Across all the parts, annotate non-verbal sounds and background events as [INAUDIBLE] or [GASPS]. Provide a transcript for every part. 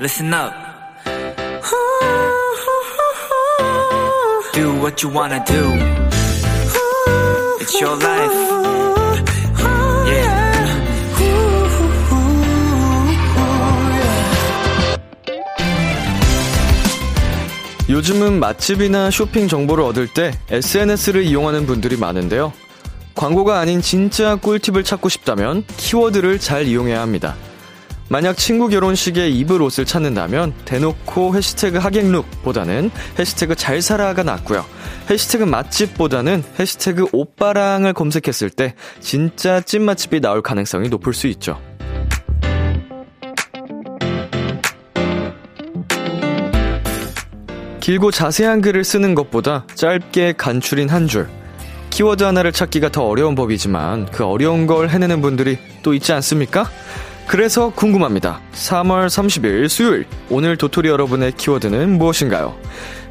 listen up. Do what you wanna do. It's your life. Yeah. 요즘은 맛집이나 쇼핑 정보를 얻을 때 SNS를 이용하는 분들이 많은데요. 광고가 아닌 진짜 꿀팁을 찾고 싶다면 키워드를 잘 이용해야 합니다. 만약 친구 결혼식에 입을 옷을 찾는다면 대놓고 해시태그 하객룩보다는 해시태그 잘 살아가 낫고요. 해시태그 맛집보다는 해시태그 오빠랑을 검색했을 때 진짜 찐 맛집이 나올 가능성이 높을 수 있죠. 길고 자세한 글을 쓰는 것보다 짧게 간추린 한 줄. 키워드 하나를 찾기가 더 어려운 법이지만 그 어려운 걸 해내는 분들이 또 있지 않습니까? 그래서 궁금합니다. 3월 30일 수요일 오늘 도토리 여러분의 키워드는 무엇인가요?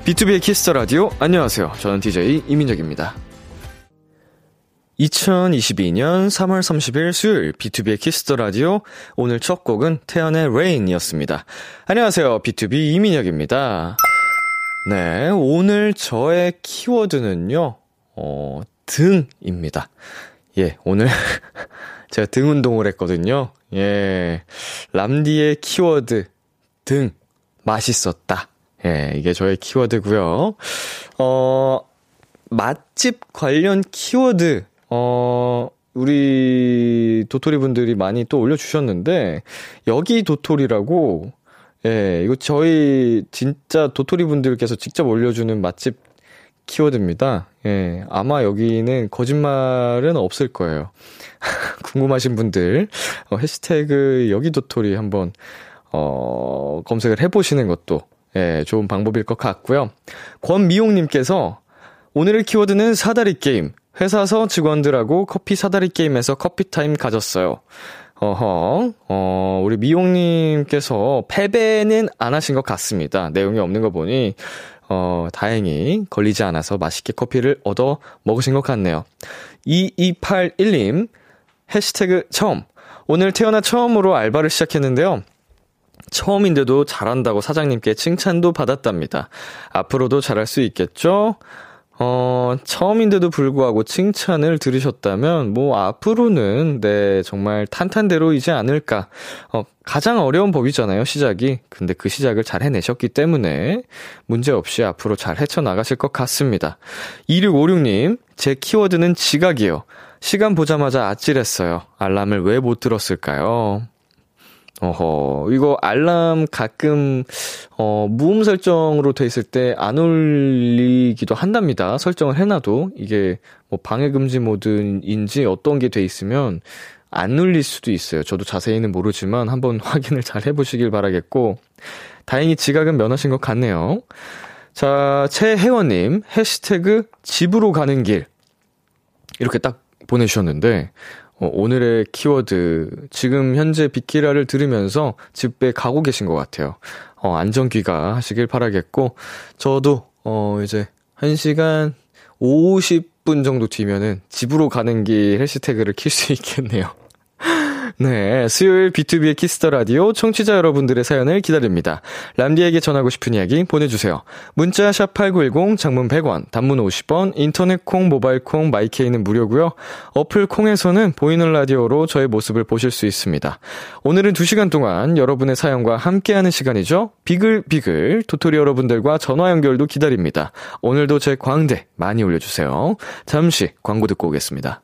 비투비의 키스 더 라디오 안녕하세요. 저는 DJ 이민혁입니다. 2022년 3월 30일 수요일 비투비의 키스 더 라디오 오늘 첫 곡은 태연의 Rain이었습니다. 안녕하세요. B2B 이민혁입니다. 네, 오늘 저의 키워드는요. 어, 등입니다. 예, 오늘 [LAUGHS] 제가 등 운동을 했거든요. 예, 람디의 키워드 등 맛있었다. 예, 이게 저의 키워드고요. 어, 맛집 관련 키워드 어, 우리 도토리 분들이 많이 또 올려주셨는데, 여기 도토리라고, 예, 이거 저희 진짜 도토리 분들께서 직접 올려주는 맛집 키워드입니다. 예, 아마 여기는 거짓말은 없을 거예요. [LAUGHS] 궁금하신 분들, 어, 해시태그 여기 도토리 한번, 어, 검색을 해보시는 것도, 예, 좋은 방법일 것 같고요. 권미용님께서 오늘의 키워드는 사다리 게임. 회사서 직원들하고 커피 사다리 게임에서 커피 타임 가졌어요. 어허, 어, 우리 미용님께서 패배는 안 하신 것 같습니다. 내용이 없는 거 보니, 어, 다행히 걸리지 않아서 맛있게 커피를 얻어 먹으신 것 같네요. 2281님, 해시태그 처음. 오늘 태어나 처음으로 알바를 시작했는데요. 처음인데도 잘한다고 사장님께 칭찬도 받았답니다. 앞으로도 잘할 수 있겠죠? 어, 처음인데도 불구하고 칭찬을 들으셨다면, 뭐, 앞으로는, 네, 정말 탄탄대로이지 않을까. 어, 가장 어려운 법이잖아요, 시작이. 근데 그 시작을 잘 해내셨기 때문에, 문제없이 앞으로 잘 헤쳐나가실 것 같습니다. 2656님, 제 키워드는 지각이요. 시간 보자마자 아찔했어요. 알람을 왜 못 들었을까요? 어허, 이거 알람 가끔, 어, 무음 설정으로 돼 있을 때 안 울리기도 한답니다. 설정을 해놔도. 이게 뭐 방해금지 모드인지 어떤 게 돼 있으면 안 울릴 수도 있어요. 저도 자세히는 모르지만 한번 [LAUGHS] 확인을 잘 해보시길 바라겠고. 다행히 지각은 면하신 것 같네요. 자, 최혜원님, 해시태그 집으로 가는 길. 이렇게 딱 보내주셨는데, 어, 오늘의 키워드, 지금 현재 비키라를 들으면서 집에 가고 계신 것 같아요. 어, 안전귀가 하시길 바라겠고, 저도, 어, 이제, 1시간 50분 정도 뒤면은 집으로 가는 길 해시태그를 킬 수 있겠네요. 네, 수요일 비투비의 키스 더 라디오 청취자 여러분들의 사연을 기다립니다. 람디에게 전하고 싶은 이야기 보내주세요. 문자 샵 #8910 장문 100원, 단문 50원, 인터넷 콩, 모바일 콩, 마이케이는 무료고요. 어플 콩에서는 보이는 라디오로 저의 모습을 보실 수 있습니다. 오늘은 2시간 동안 여러분의 사연과 함께하는 시간이죠. 비글비글 도토리 여러분들과 전화 연결도 기다립니다. 오늘도 제 광대 많이 올려주세요. 잠시 광고 듣고 오겠습니다.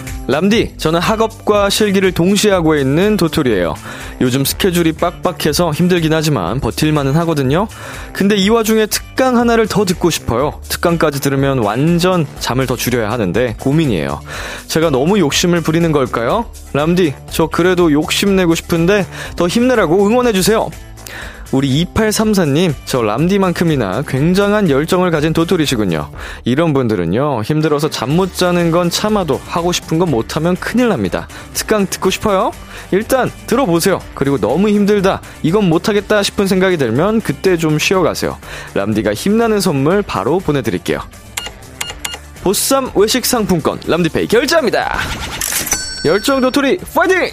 람디, 저는 학업과 실기를 동시에 하고 있는 도토리예요. 요즘 스케줄이 빡빡해서 힘들긴 하지만 버틸만은 하거든요. 근데 이 와중에 특강 하나를 더 듣고 싶어요. 특강까지 들으면 완전 잠을 더 줄여야 하는데 고민이에요. 제가 너무 욕심을 부리는 걸까요? 람디, 저 그래도 욕심내고 싶은데 더 힘내라고 응원해주세요. 우리 2834님, 저 람디만큼이나 굉장한 열정을 가진 도토리시군요. 이런 분들은요, 힘들어서 잠 못 자는 건 참아도 하고 싶은 건 못하면 큰일 납니다. 특강 듣고 싶어요? 일단 들어보세요. 그리고 너무 힘들다, 이건 못하겠다 싶은 생각이 들면 그때 좀 쉬어가세요. 람디가 힘나는 선물 바로 보내드릴게요. 보쌈 외식 상품권 람디페이 결제합니다. 열정 도토리 파이팅!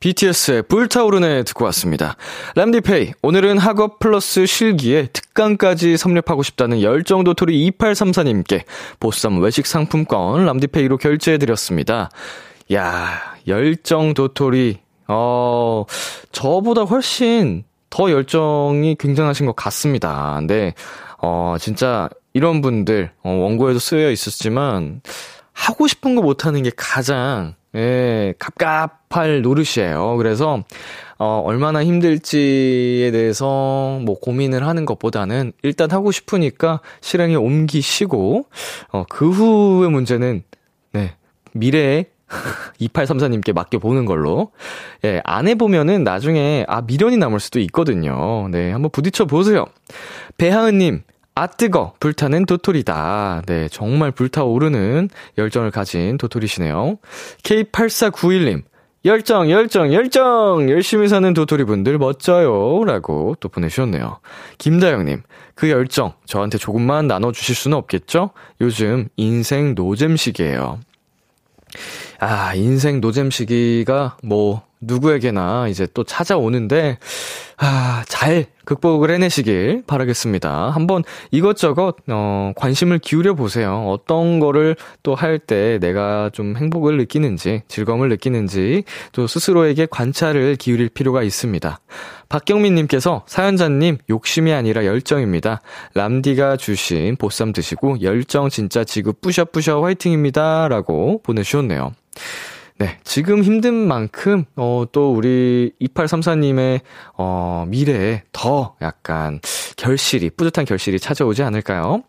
BTS의 불타오르네 듣고 왔습니다. 람디페이, 오늘은 학업 플러스 실기에 특강까지 섭렵하고 싶다는 열정 도토리 2834님께 보쌈 외식 상품권 람디페이로 결제해드렸습니다. 야 열정 도토리, 어, 저보다 훨씬 더 열정이 굉장하신 것 같습니다. 근데, 어, 진짜 이런 분들, 어, 원고에도 쓰여 있었지만, 하고 싶은 거 못하는 게 가장 예, 갑갑할 노릇이에요. 그래서, 어, 얼마나 힘들지에 대해서 뭐 고민을 하는 것보다는 일단 하고 싶으니까 실행에 옮기시고, 어, 그 후의 문제는, 네, 미래에 [LAUGHS] 2834님께 맡겨보는 걸로. 예, 안 해보면은 나중에, 아, 미련이 남을 수도 있거든요. 네, 한번 부딪혀 보세요. 배하은님, 아 뜨거 불타는 도토리다. 네, 정말 불타오르는 열정을 가진 도토리시네요. K8491님. 열정, 열정, 열정! 열심히 사는 도토리분들 멋져요. 라고 또 보내주셨네요. 김다영님, 그 열정 저한테 조금만 나눠주실 수는 없겠죠? 요즘 인생 노잼 시기예요. 아, 인생 노잼 시기가 뭐, 누구에게나 이제 또 찾아오는데, 아, 잘 극복을 해내시길 바라겠습니다. 한번 이것저것, 어, 관심을 기울여 보세요. 어떤 거를 또 할 때 내가 좀 행복을 느끼는지, 즐거움을 느끼는지, 또 스스로에게 관찰을 기울일 필요가 있습니다. 박경민님께서 사연자님 욕심이 아니라 열정입니다. 람디가 주신 보쌈 드시고 열정 진짜 지구 뿌셔뿌셔 화이팅입니다. 라고 보내주셨네요. 네, 지금 힘든 만큼, 어, 또 우리 2834님의, 어, 미래에 더 약간 결실이, 뿌듯한 결실이 찾아오지 않을까요?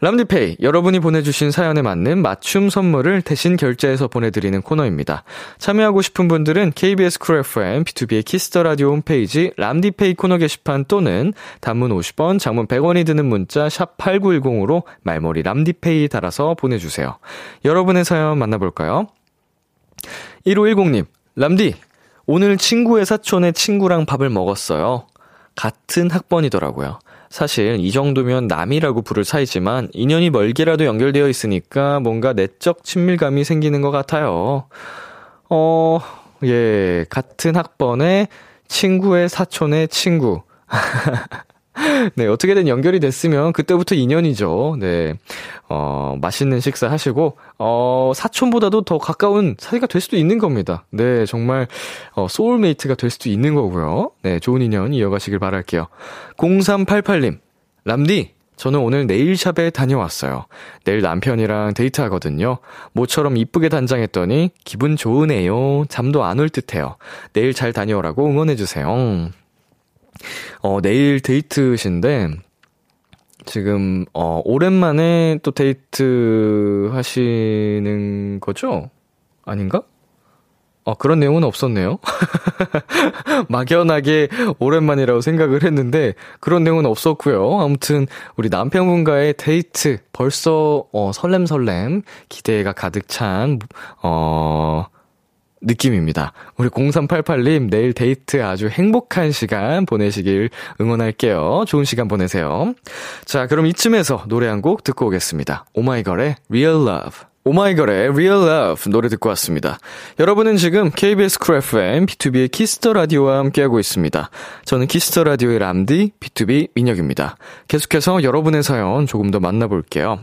람디페이, 여러분이 보내주신 사연에 맞는 맞춤 선물을 대신 결제해서 보내드리는 코너입니다. 참여하고 싶은 분들은 KBS 쿨 FM, 비투비의 키스 더 라디오 홈페이지 람디페이 코너 게시판 또는 단문 50원, 장문 100원이 드는 문자 샵 8910으로 말머리 람디페이 달아서 보내주세요. 여러분의 사연 만나볼까요? 1510님, 람디, 오늘 친구의 사촌의 친구랑 밥을 먹었어요. 같은 학번이더라고요. 사실 이 정도면 남이라고 부를 사이지만 인연이 멀게라도 연결되어 있으니까 뭔가 내적 친밀감이 생기는 것 같아요. 어, 예, 같은 학번의 친구의 사촌의 친구. [LAUGHS] [LAUGHS] 네, 어떻게든 연결이 됐으면 그때부터 인연이죠. 네. 어, 맛있는 식사 하시고, 어, 사촌보다도 더 가까운 사이가 될 수도 있는 겁니다. 네, 정말, 어, soulmate가 될 수도 있는 거고요. 네, 좋은 인연 이어가시길 바랄게요. 0388님, 람디, 저는 오늘 네일샵에 다녀왔어요. 내일 남편이랑 데이트하거든요. 모처럼 이쁘게 단장했더니 기분 좋으네요. 잠도 안 올 듯해요. 내일 잘 다녀오라고 응원해주세요. 어, 내일 데이트신데, 지금, 어, 오랜만에 또 데이트 하시는 거죠? 아닌가? 어, 그런 내용은 없었네요. [LAUGHS] 막연하게 오랜만이라고 생각을 했는데, 그런 내용은 없었고요 아무튼, 우리 남편분과의 데이트, 벌써, 어, 설렘설렘, 기대가 가득 찬, 어, 느낌입니다. 우리 0388님, 내일 데이트 아주 행복한 시간 보내시길 응원할게요. 좋은 시간 보내세요. 자, 그럼 이쯤에서 노래 한 곡 듣고 오겠습니다. 오마이걸의 Real Love. 오마이걸의 Real Love 노래 듣고 왔습니다. 여러분은 지금 KBS 쿨 FM, 비투비의 키스 더 라디오와 함께하고 있습니다. 저는 키스 더 라디오의 람디, 비투비 민혁입니다. 계속해서 여러분의 사연 조금 더 만나볼게요.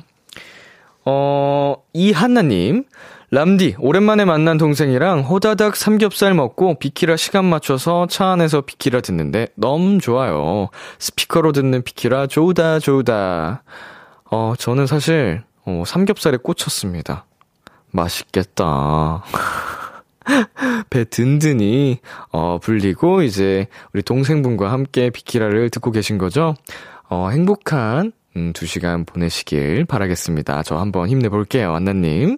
어, 이한나님. 람디, 오랜만에 만난 동생이랑 호다닥 삼겹살 먹고 비키라 시간 맞춰서 차 안에서 비키라 듣는데 너무 좋아요. 스피커로 듣는 비키라 좋다, 좋다. 어, 저는 사실, 어, 삼겹살에 꽂혔습니다. 맛있겠다. [LAUGHS] 배 든든히, 어, 불리고, 이제, 우리 동생분과 함께 비키라를 듣고 계신 거죠? 어, 행복한, 음, 두 시간 보내시길 바라겠습니다. 저 한번 힘내볼게요, 안나님.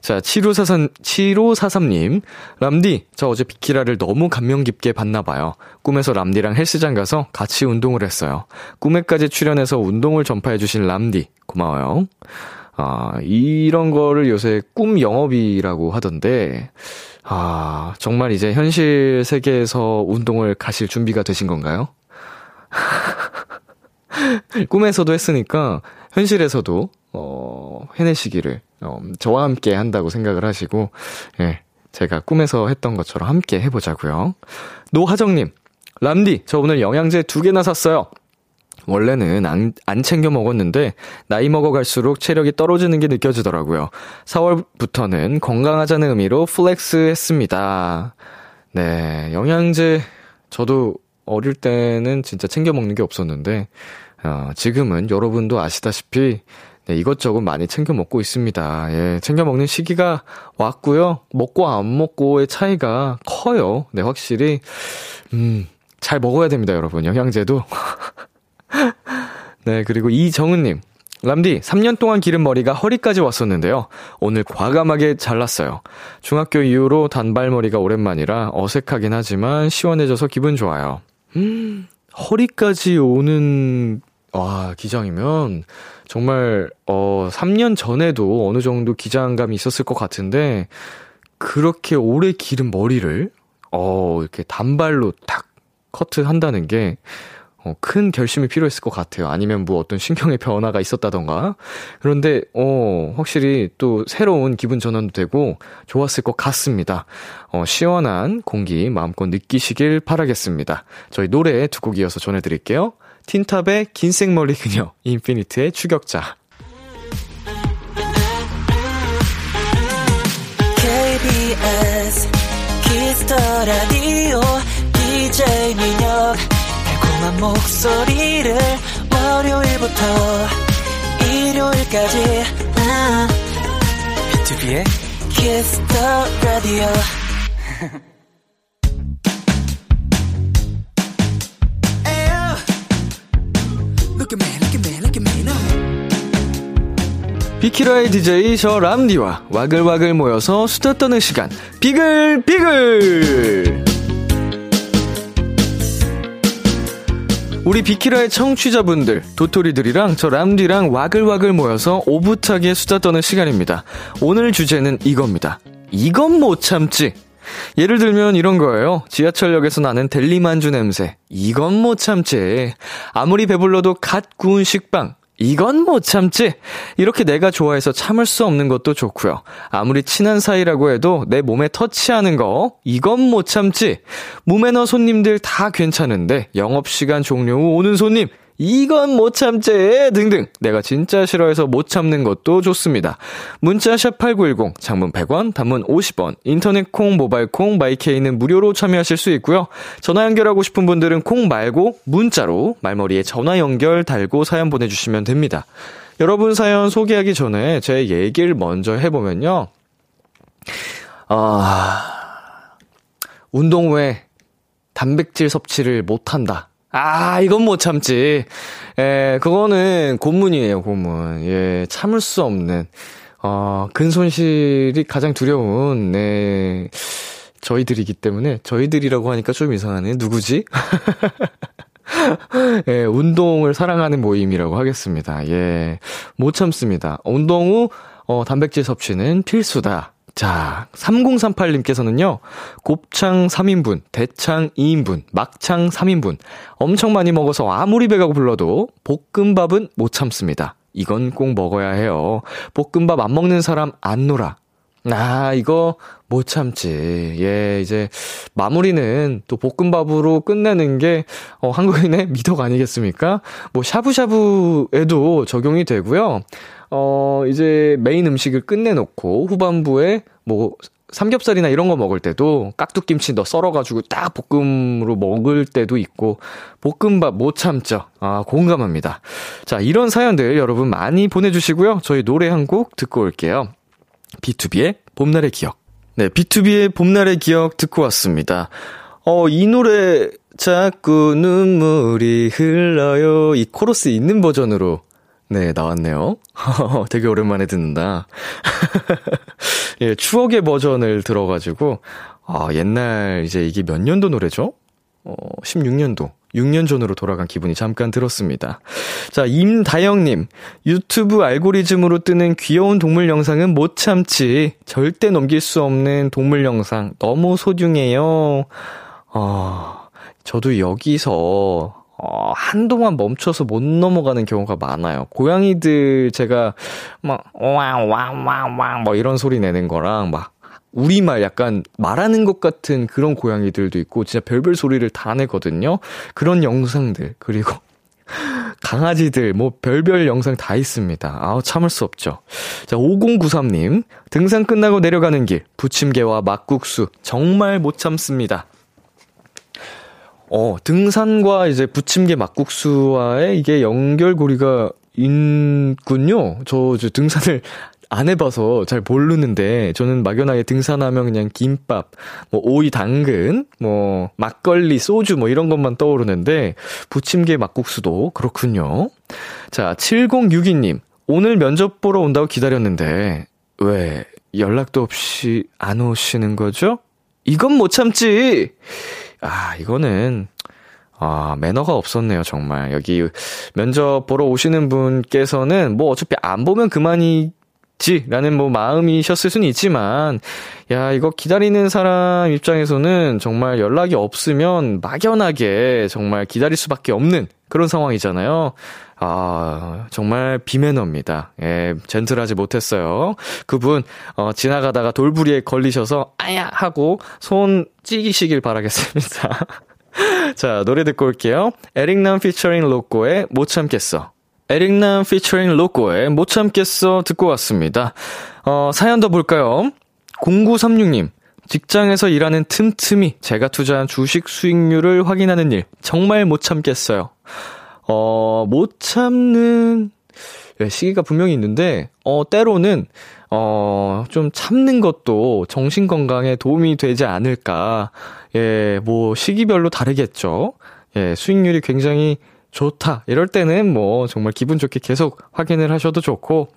자, 7543, 7543님. 람디, 저 어제 비키라를 너무 감명 깊게 봤나봐요. 꿈에서 람디랑 헬스장 가서 같이 운동을 했어요. 꿈에까지 출연해서 운동을 전파해주신 람디, 고마워요. 아, 이런 거를 요새 꿈 영업이라고 하던데, 아, 정말 이제 현실 세계에서 운동을 가실 준비가 되신 건가요? [LAUGHS] [LAUGHS] 꿈에서도 했으니까 현실에서도 어 해내시기를 어 저와 함께 한다고 생각을 하시고 예. 제가 꿈에서 했던 것처럼 함께 해 보자고요. 노하정 님. 람디, 저 오늘 영양제 두 개나 샀어요. 원래는 안, 안 챙겨 먹었는데 나이 먹어갈수록 체력이 떨어지는 게 느껴지더라고요. 4월부터는 건강하자는 의미로 flex 했습니다. 네, 영양제 저도 어릴 때는 진짜 챙겨 먹는 게 없었는데 어, 지금은 여러분도 아시다시피 네, 이것저것 많이 챙겨 먹고 있습니다. 예, 챙겨 먹는 시기가 왔고요. 먹고 안 먹고의 차이가 커요. 네, 확실히 음, 잘 먹어야 됩니다, 여러분. 영양제도. [LAUGHS] 네, 그리고 이정은 님. 람디, 3년 동안 기른 머리가 허리까지 왔었는데요. 오늘 과감하게 잘랐어요. 중학교 이후로 단발머리가 오랜만이라 어색하긴 하지만 시원해져서 기분 좋아요. 음, 허리까지 오는, 와, 기장이면 정말, 어, 3년 전에도 어느 정도 기장감이 있었을 것 같은데, 그렇게 오래 기른 머리를, 어, 이렇게 단발로 탁 커트 한다는 게, 어, 큰 결심이 필요했을 것 같아요. 아니면 뭐 어떤 신경의 변화가 있었다던가. 그런데, 어, 확실히 또 새로운 기분 전환도 되고 좋았을 것 같습니다. 어, 시원한 공기 마음껏 느끼시길 바라겠습니다. 저희 노래 두 곡 이어서 전해드릴게요. 틴탑의 긴 생머리 그녀, 인피니트의 추격자. KBS 키스 더 라디오 DJ 민혁 달콤한 목소리를 월요일부터 일요일까지. 아, 비투비의 키스 더 라디오 [LAUGHS] 비키라의 DJ 저 람디와 와글와글 모여서 수다 떠는 시간. 비글 비글! 우리 비키라의 청취자분들 도토리들이랑 저 람디랑 와글와글 모여서 오붓하게 수다 떠는 시간입니다. 오늘 주제는 이겁니다. 이건 못 참지 예를 들면 이런 거예요. 지하철역에서 나는 델리만주 냄새. 이건 못 참지. 아무리 배불러도 갓 구운 식빵. 이건 못 참지. 이렇게 내가 좋아해서 참을 수 없는 것도 좋고요. 아무리 친한 사이라고 해도 내 몸에 터치하는 거 이건 못 참지. 무매너 손님들 다 괜찮은데 영업 시간 종료 후 오는 손님 이건 못 참지 등등 내가 진짜 싫어해서 못 참는 것도 좋습니다. 문자 샵 8910 장문 100원 단문 50원 인터넷 콩 모바일 콩 마이케이는 무료로 참여하실 수 있고요. 전화 연결하고 싶은 분들은 콩 말고 문자로 말머리에 전화 연결 달고 사연 보내주시면 됩니다. 여러분 사연 소개하기 전에 제 얘기를 먼저 해보면요. 아, 운동 후에 단백질 섭취를 못한다. 아, 이건 못 참지. 예, 그거는 고문이에요, 고문. 예, 참을 수 없는, 어, 근손실이 가장 두려운, 네, 저희들이기 때문에, 저희들이라고 하니까 좀 이상하네. 누구지? [LAUGHS] 예, 운동을 사랑하는 모임이라고 하겠습니다. 예, 못 참습니다. 운동 후, 어, 단백질 섭취는 필수다. 자, 3038님께서는요, 곱창 3인분, 대창 2인분, 막창 3인분, 엄청 많이 먹어서 아무리 배가 불러도 볶음밥은 못 참습니다. 이건 꼭 먹어야 해요. 볶음밥 안 먹는 사람 안 놀아. 아, 이거 못 참지. 예, 이제 마무리는 또 볶음밥으로 끝내는 게 어, 한국인의 [LAUGHS] 미덕 아니겠습니까? 뭐 샤브샤브에도 적용이 되고요. 어, 이제 메인 음식을 끝내놓고 후반부에 뭐 삼겹살이나 이런 거 먹을 때도 깍두김치 넣어 썰어가지고 딱 볶음으로 먹을 때도 있고, 볶음밥 못 참죠. 아, 공감합니다. 자, 이런 사연들 여러분 많이 보내주시고요. 저희 노래 한 곡 듣고 올게요. B2B의 봄날의 기억. 네, B2B의 봄날의 기억 듣고 왔습니다. 어, 이 노래 자꾸 눈물이 흘러요. 이 코러스 있는 버전으로 네, 나왔네요. [LAUGHS] 되게 오랜만에 듣는다. [LAUGHS] 예, 추억의 버전을 들어가지고, 아, 옛날, 이제 이게 몇 년도 노래죠? 어, 16년도. 6년 전으로 돌아간 기분이 잠깐 들었습니다. 자, 임다영님. 유튜브 알고리즘으로 뜨는 귀여운 동물 영상은 못 참지. 절대 넘길 수 없는 동물 영상. 너무 소중해요. 아, 저도 여기서 어, 한동안 멈춰서 못 넘어가는 경우가 많아요. 고양이들 제가 막, 와와와와 뭐 이런 소리 내는 거랑 막, 우리말 약간 말하는 것 같은 그런 고양이들도 있고, 진짜 별별 소리를 다 내거든요. 그런 영상들, 그리고 [LAUGHS] 강아지들, 뭐, 별별 영상 다 있습니다. 아우, 참을 수 없죠. 자, 5093님. 등산 끝나고 내려가는 길, 부침개와 막국수, 정말 못 참습니다. 어, 등산과 이제 부침개 막국수와의 이게 연결고리가 있군요. 저, 저 등산을 [LAUGHS] 안 해봐서 잘 모르는데, 저는 막연하게 등산하면 그냥 김밥, 뭐, 오이 당근, 뭐, 막걸리, 소주, 뭐, 이런 것만 떠오르는데, 부침개 막국수도 그렇군요. 자, 7062님. 오늘 면접 보러 온다고 기다렸는데, 왜, 연락도 없이 안 오시는 거죠? 이건 못 참지! 아, 이거는, 아, 매너가 없었네요, 정말. 여기 면접 보러 오시는 분께서는 뭐 어차피 안 보면 그만이 지라는 뭐 마음이셨을 수는 있지만, 야, 이거 기다리는 사람 입장에서는 정말 연락이 없으면 막연하게 정말 기다릴 수밖에 없는 그런 상황이잖아요. 아, 정말 비매너입니다. 예, 젠틀하지 못했어요. 그분, 어, 지나가다가 돌부리에 걸리셔서, 아야! 하고 손 찌기시길 바라겠습니다. [LAUGHS] 자, 노래 듣고 올게요. 에릭남 피처링 로꼬의 못 참겠어. 에릭남 피처링 로꼬의 못 참겠어 듣고 왔습니다. 어, 사연 더 볼까요? 0936님. 직장에서 일하는 틈틈이 제가 투자한 주식 수익률을 확인하는 일 정말 못 참겠어요. 어, 못 참는 예, 시기가 분명히 있는데 어 때로는 어좀 참는 것도 정신 건강에 도움이 되지 않을까. 예, 뭐 시기별로 다르겠죠. 예, 수익률이 굉장히 좋다. 이럴 때는 뭐 정말 기분 좋게 계속 확인을 하셔도 좋고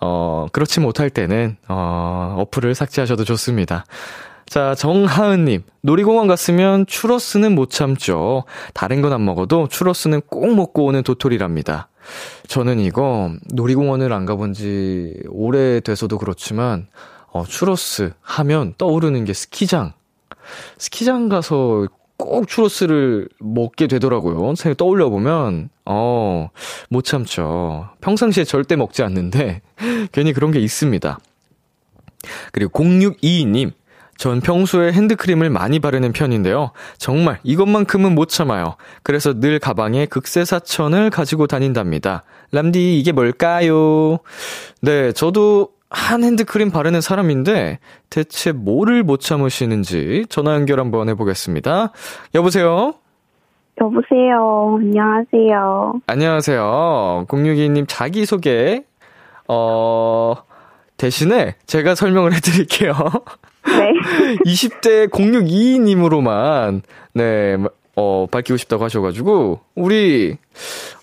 어 그렇지 못할 때는 어 어플을 삭제하셔도 좋습니다. 자, 정하은님. 놀이공원 갔으면 추러스는 못 참죠. 다른 건 안 먹어도 추러스는 꼭 먹고 오는 도토리랍니다. 저는 이거 놀이공원을 안 가본 지 오래돼서도 그렇지만, 어, 추러스 하면 떠오르는 게 스키장. 스키장 가서 꼭 추러스를 먹게 되더라고요. 생각 떠올려 보면, 어, 못 참죠. 평상시에 절대 먹지 않는데, [LAUGHS] 괜히 그런 게 있습니다. 그리고 0622님. 전 평소에 핸드크림을 많이 바르는 편인데요. 정말 이것만큼은 못 참아요. 그래서 늘 가방에 극세사천을 가지고 다닌답니다. 람디, 이게 뭘까요? 네, 저도 한 핸드크림 바르는 사람인데 대체 뭐를 못 참으시는지 전화 연결 한번 해보겠습니다. 여보세요? 여보세요. 안녕하세요. 안녕하세요. 062님 자기소개, 어, 대신에 제가 설명을 해드릴게요. 네. [LAUGHS] 20대 0622님으로만, 네, 어, 밝히고 싶다고 하셔가지고, 우리,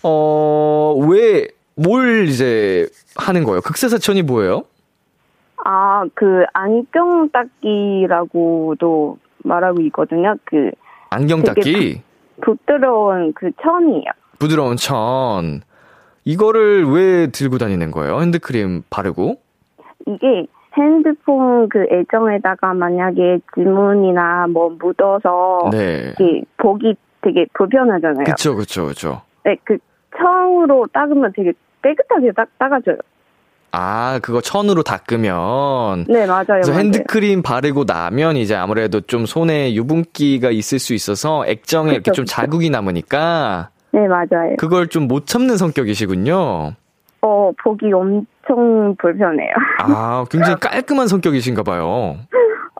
어, 왜, 뭘 이제 하는 거예요? 극세사천이 뭐예요? 아, 그, 안경 닦기라고도 말하고 있거든요. 그, 안경 닦기? 부드러운 그 천이에요. 부드러운 천. 이거를 왜 들고 다니는 거예요? 핸드크림 바르고? 이게 핸드폰 그 애정에다가 만약에 지문이나 뭐 묻어서 네. 이게 보기 되게 불편하잖아요. 그쵸, 그쵸, 그쵸. 네, 그 청으로 닦으면 되게 깨끗하게 닦, 닦아줘요. 아, 그거 천으로 닦으면. 네, 맞아요. 그래서. 핸드크림 바르고 나면 이제 아무래도 좀 손에 유분기가 있을 수 있어서 액정에 이렇게 그쵸, 좀 그쵸. 자국이 남으니까 네, 맞아요. 그걸 좀 못 참는 성격이시군요. 어, 보기 엄청 불편해요. 아, 굉장히 깔끔한 성격이신가 봐요.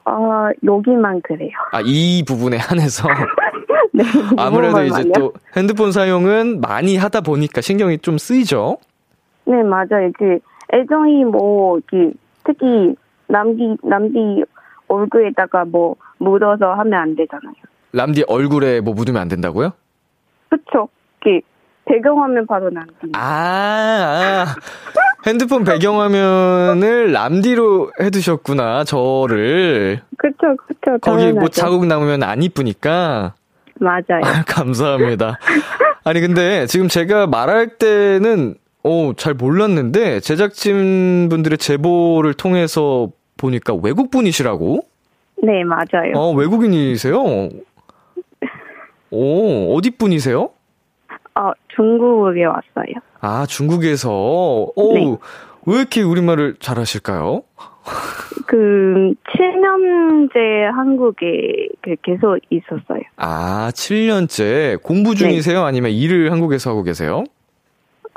아, 여기만 그래요. 아, 이 부분에 한해서. [LAUGHS] 네. 아무래도 이제 이부분만요. 또 핸드폰 사용은 많이 하다 보니까 신경이 좀 쓰이죠? 네, 맞아요. 그, 애정이 뭐, 그, 특히, 남기, 남기 얼굴에다가 뭐, 묻어서 하면 안 되잖아요. 람디 얼굴에 뭐 묻으면 안 된다고요? 그쵸? 그, 배경화면 바로 남기. 아, 아. 핸드폰 배경화면을 람디로 해두셨구나, 저를. 그쵸, 그쵸. 거기 뭐. 자국 남으면 안 이쁘니까. 맞아요. [LAUGHS] 감사합니다. 아니, 근데 지금 제가 말할 때는, 어, 잘 몰랐는데, 제작진 분들의 제보를 통해서 보니까 외국 분이시라고? 네, 맞아요. 어, 외국인이세요? 오, 어디 분이세요? 어, 중국에 왔어요. 아, 중국에서. 오, 네. 왜 이렇게 우리말을 잘하실까요? 그, 7년째 한국에 그 계속 있었어요. 아, 7년째 공부 중이세요? 아니면 일을 한국에서 하고 계세요?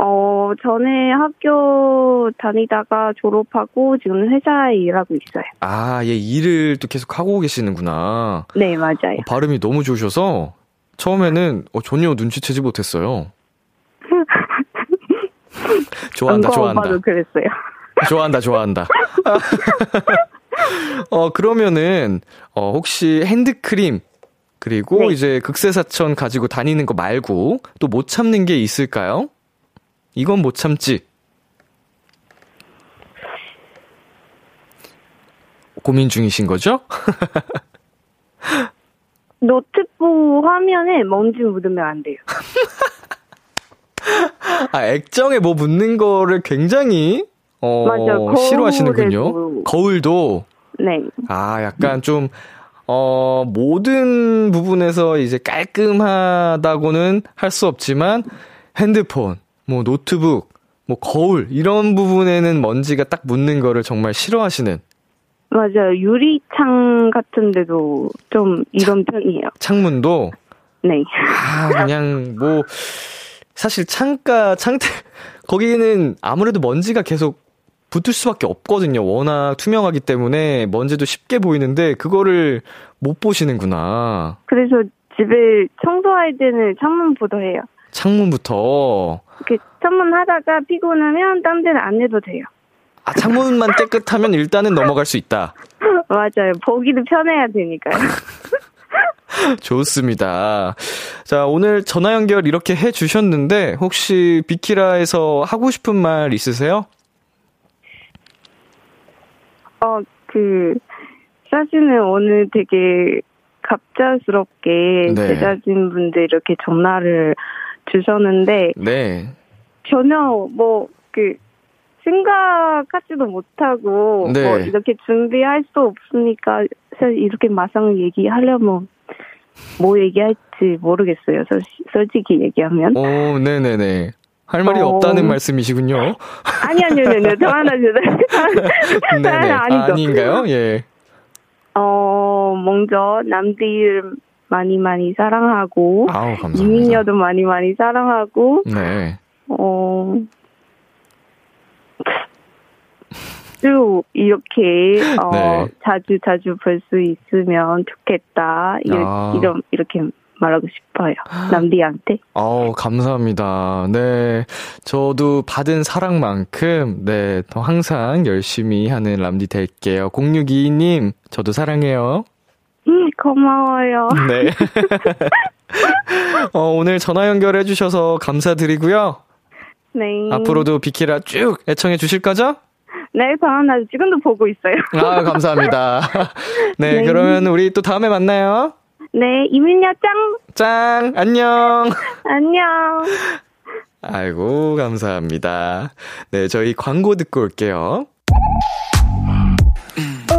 어, 전에 학교 다니다가 졸업하고 지금 회사에 일하고 있어요. 아, 예, 일을 또 계속 하고 계시는구나. 네, 맞아요. 어, 발음이 너무 좋으셔서 처음에는 어, 전혀 눈치채지 못했어요. [LAUGHS] 좋아한다, 좋아한다. 오빠도 그랬어요. 좋아한다, 좋아한다. [LAUGHS] 어, 그러면은, 어, 혹시 핸드크림, 그리고 네. 이제 극세사천 가지고 다니는 거 말고 또 못 참는 게 있을까요? 이건 못 참지. 고민 중이신 거죠? [LAUGHS] 노트북 화면에 먼지 묻으면 안 돼요. [LAUGHS] 아, 액정에 뭐 묻는 거를 굉장히, 어, 맞아. 싫어하시는군요. 거울도. 네. 아, 약간 좀, 어, 모든 부분에서 이제 깔끔하다고는 할 수 없지만, 핸드폰, 뭐, 노트북, 뭐, 거울, 이런 부분에는 먼지가 딱 묻는 거를 정말 싫어하시는 맞아요. 유리창 같은 데도 좀 이런 편이에요. 창문도, 네. 아, 그냥 뭐, 사실 창가, 창틀, [LAUGHS] 거기는 아무래도 먼지가 계속 붙을 수밖에 없거든요. 워낙 투명하기 때문에 먼지도 쉽게 보이는데, 그거를 못 보시는구나. 그래서 집에 청소할 때는 창문부터 해요. 창문부터. 이렇게 창문 하다가 피곤하면 딴 데는 안 해도 돼요. 아, 창문만 깨끗하면 일단은 넘어갈 수 있다. [LAUGHS] 맞아요. 보기도 편해야 되니까요. [LAUGHS] 좋습니다. 자, 오늘 전화 연결 이렇게 해 주셨는데, 혹시 비키라에서 하고 싶은 말 있으세요? 어, 그, 사실은 오늘 되게 갑작스럽게 네. 제작진분들 이렇게 전화를 주셨는데, 네. 전혀 뭐, 그, 생각하지도 못하고, 네. 뭐, 이렇게 준비할 수 없으니까, 사실 이렇게 마상 얘기하려면, 뭐 얘기할지 모르겠어요. 솔- 솔직히 얘기하면. 오, 네네네. 할 말이 어. 없다는 말씀이시군요. 아니, 아니요, 아니요. 당연하죠. [LAUGHS] 네네. 당연 아니죠. 아닌가요? 예. 어, 먼저 남들 많이 많이 사랑하고, 아우. 이민여도 많이 많이 사랑하고, 네. 어, 쭉 이렇게, 어, 네. 자주 자주 볼 수 있으면 좋겠다. 이렇게, 아. 이런, 이렇게 말하고 싶어요. 남디한테. 아우, 감사합니다. 네. 저도 받은 사랑만큼, 네, 더 항상 열심히 하는 람디 될게요. 0622님, 저도 사랑해요. 음, 고마워요. [LAUGHS] 네. [LAUGHS] 어, 오늘 전화 연결해 주셔서 감사드리고요. 네. 앞으로도 비키라 쭉 애청해 주실 거죠? 네, 당연하죠. 지금도 보고 있어요. 아, 감사합니다. [LAUGHS] 네, 네. 그러면 우리 또 다음에 만나요. 네, 이민여 짱! 짱! 안녕! 안녕! 아이고, 감사합니다. 네, 저희 광고 듣고 올게요.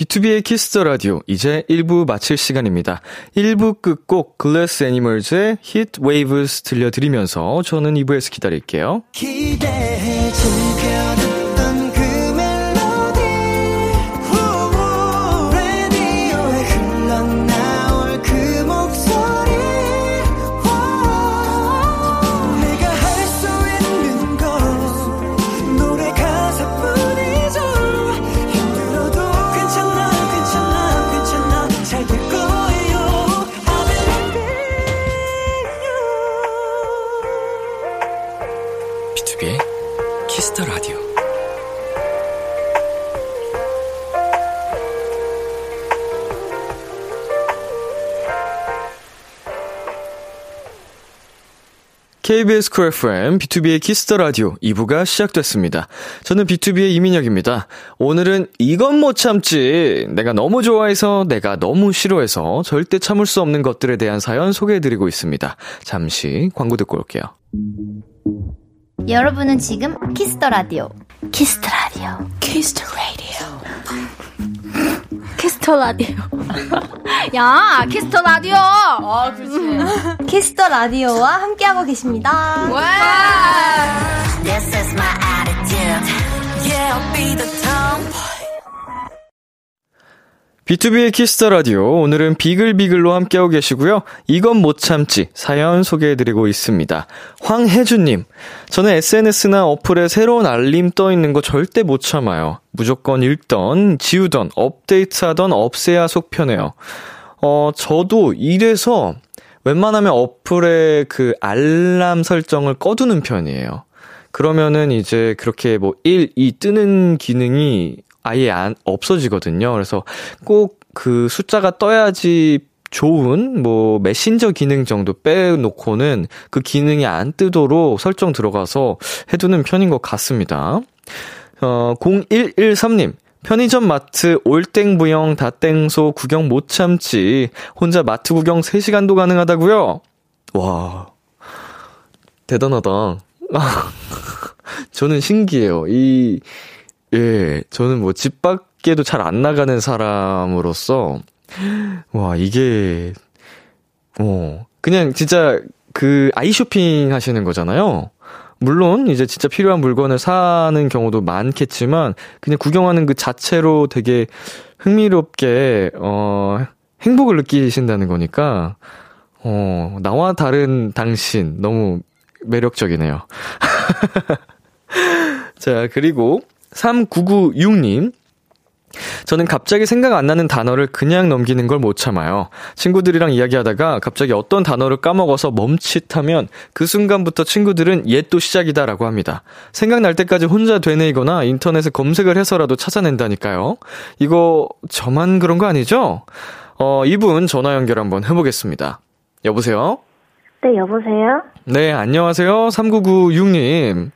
비투비의 키스 더 라디오 이제 1부 마칠 시간입니다. 1부 끝곡 글래스 애니멀즈의 Hit Waves 들려드리면서 저는 2부에서 기다릴게요. 기대해 KBS 쿨 FM, 비투비의 키스 더 라디오 2부가 시작됐습니다. 저는 비투비의 이민혁입니다. 오늘은 이건 못 참지. 내가 너무 좋아해서, 내가 너무 싫어해서 절대 참을 수 없는 것들에 대한 사연 소개해드리고 있습니다. 잠시 광고 듣고 올게요. 여러분은 지금 키스터 라디오. 키스터 라디오. 키스터 라디오. 키스터 라디오. 야, 키스 더 라디오. 어, 그렇지. 키스 더 라디오와 함께하고 계십니다. 와. This is my attitude. Yeah, I'll be the tomboy. 비투비의 키스 더 라디오 오늘은 비글비글로 함께하고 계시고요. 이건 못 참지 사연 소개해드리고 있습니다. 황혜주님, 저는 SNS나 어플에 새로운 알림 떠 있는 거 절대 못 참아요. 무조건 읽던, 지우던, 업데이트하던 없애야 속 편해요. 어, 저도 이래서 웬만하면 어플에 그 알람 설정을 꺼두는 편이에요. 그러면은 이제 그렇게 뭐 1, 2 뜨는 기능이 아예 안, 없어지거든요. 그래서 꼭 그 숫자가 떠야지 좋은 뭐 메신저 기능 정도 빼놓고는 그 기능이 안 뜨도록 설정 들어가서 해두는 편인 것 같습니다. 어, 0113님. 편의점 마트 올땡 부영 다땡소 구경 못 참지. 혼자 마트 구경 3시간도 가능하다고요? 와. 대단하다. [LAUGHS] 저는 신기해요. 이 예, 저는 뭐 집 밖에도 잘 안 나가는 사람으로서 와, 이게 어, 그냥 진짜 그 아이 쇼핑 하시는 거잖아요. 물론 이제 진짜 필요한 물건을 사는 경우도 많겠지만 그냥 구경하는 그 자체로 되게 흥미롭게 어 행복을 느끼신다는 거니까 어 나와 다른 당신 너무 매력적이네요. [LAUGHS] 자, 그리고 3996님 저는 갑자기 생각 안 나는 단어를 그냥 넘기는 걸 못 참아요. 친구들이랑 이야기하다가 갑자기 어떤 단어를 까먹어서 멈칫하면 그 순간부터 친구들은 옛 또 시작이다라고 합니다. 생각날 때까지 혼자 되뇌이거나 인터넷에 검색을 해서라도 찾아낸다니까요. 이거 저만 그런 거 아니죠? 어, 이분 전화 연결 한번 해보겠습니다. 여보세요? 네, 여보세요? 네, 안녕하세요. 3996님.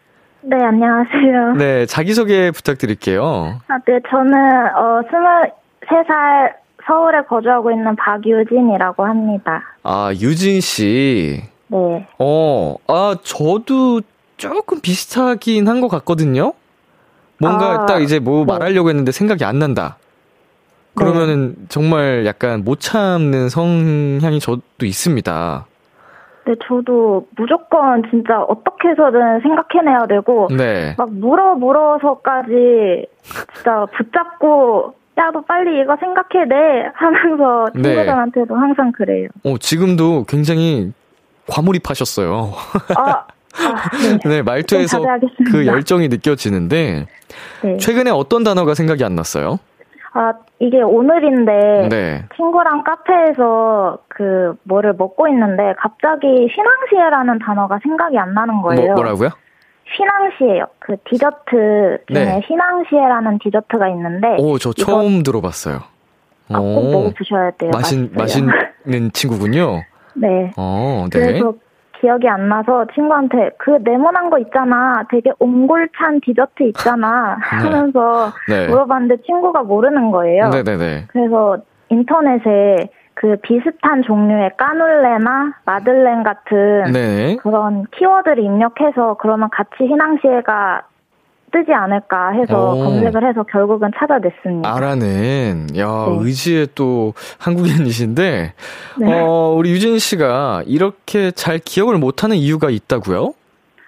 네, 안녕하세요. 네, 자기소개 부탁드릴게요. 아, 네, 저는, 어, 23살 서울에 거주하고 있는 박유진이라고 합니다. 아, 유진 씨. 네. 어, 아, 저도 조금 비슷하긴 한 것 같거든요? 뭔가 아, 딱 이제 뭐 네. 말하려고 했는데 생각이 안 난다. 그러면은 정말 약간 못 참는 성향이 저도 있습니다. 네, 저도 무조건 진짜 어떻게 해서든 생각해내야 되고, 네. 막 물어 물어서까지 진짜 붙잡고, 야, 너 빨리 이거 생각해내! 하면서 네. 친구들한테도 항상 그래요. 어, 지금도 굉장히 과몰입하셨어요. 아, 아 네. 네, 말투에서. 그 열정이 느껴지는데, 네. 최근에 어떤 단어가 생각이 안 났어요? 아, 이게 오늘인데, 네. 친구랑 카페에서 그 뭐를 먹고 있는데 갑자기 휘낭시에라는 단어가 생각이 안 나는 거예요. 뭐, 뭐라고요? 휘낭시에요. 그 디저트 중에 네. 휘낭시에라는 디저트가 있는데 오, 저 처음 들어봤어요. 아, 꼭 먹어보셔야 돼요. 마신, 맛있어요. 맛있는 친구군요. 네. 어, 네. 그래서 기억이 안 나서 친구한테 그 네모난 거 있잖아. 되게 옹골찬 디저트 있잖아. [LAUGHS] 하면서 네. 물어봤는데 친구가 모르는 거예요. 네네네. 그래서 인터넷에 그 비슷한 종류의 까눌레나 마들렌 같은 네. 그런 키워드를 입력해서 그러면 같이 희낭시에가 뜨지 않을까 해서 오. 검색을 해서 결국은 찾아냈습니다. 아라는, 야, 네. 의지의 또 한국인이신데, 네. 어, 우리 유진 씨가 이렇게 잘 기억을 못하는 이유가 있다고요?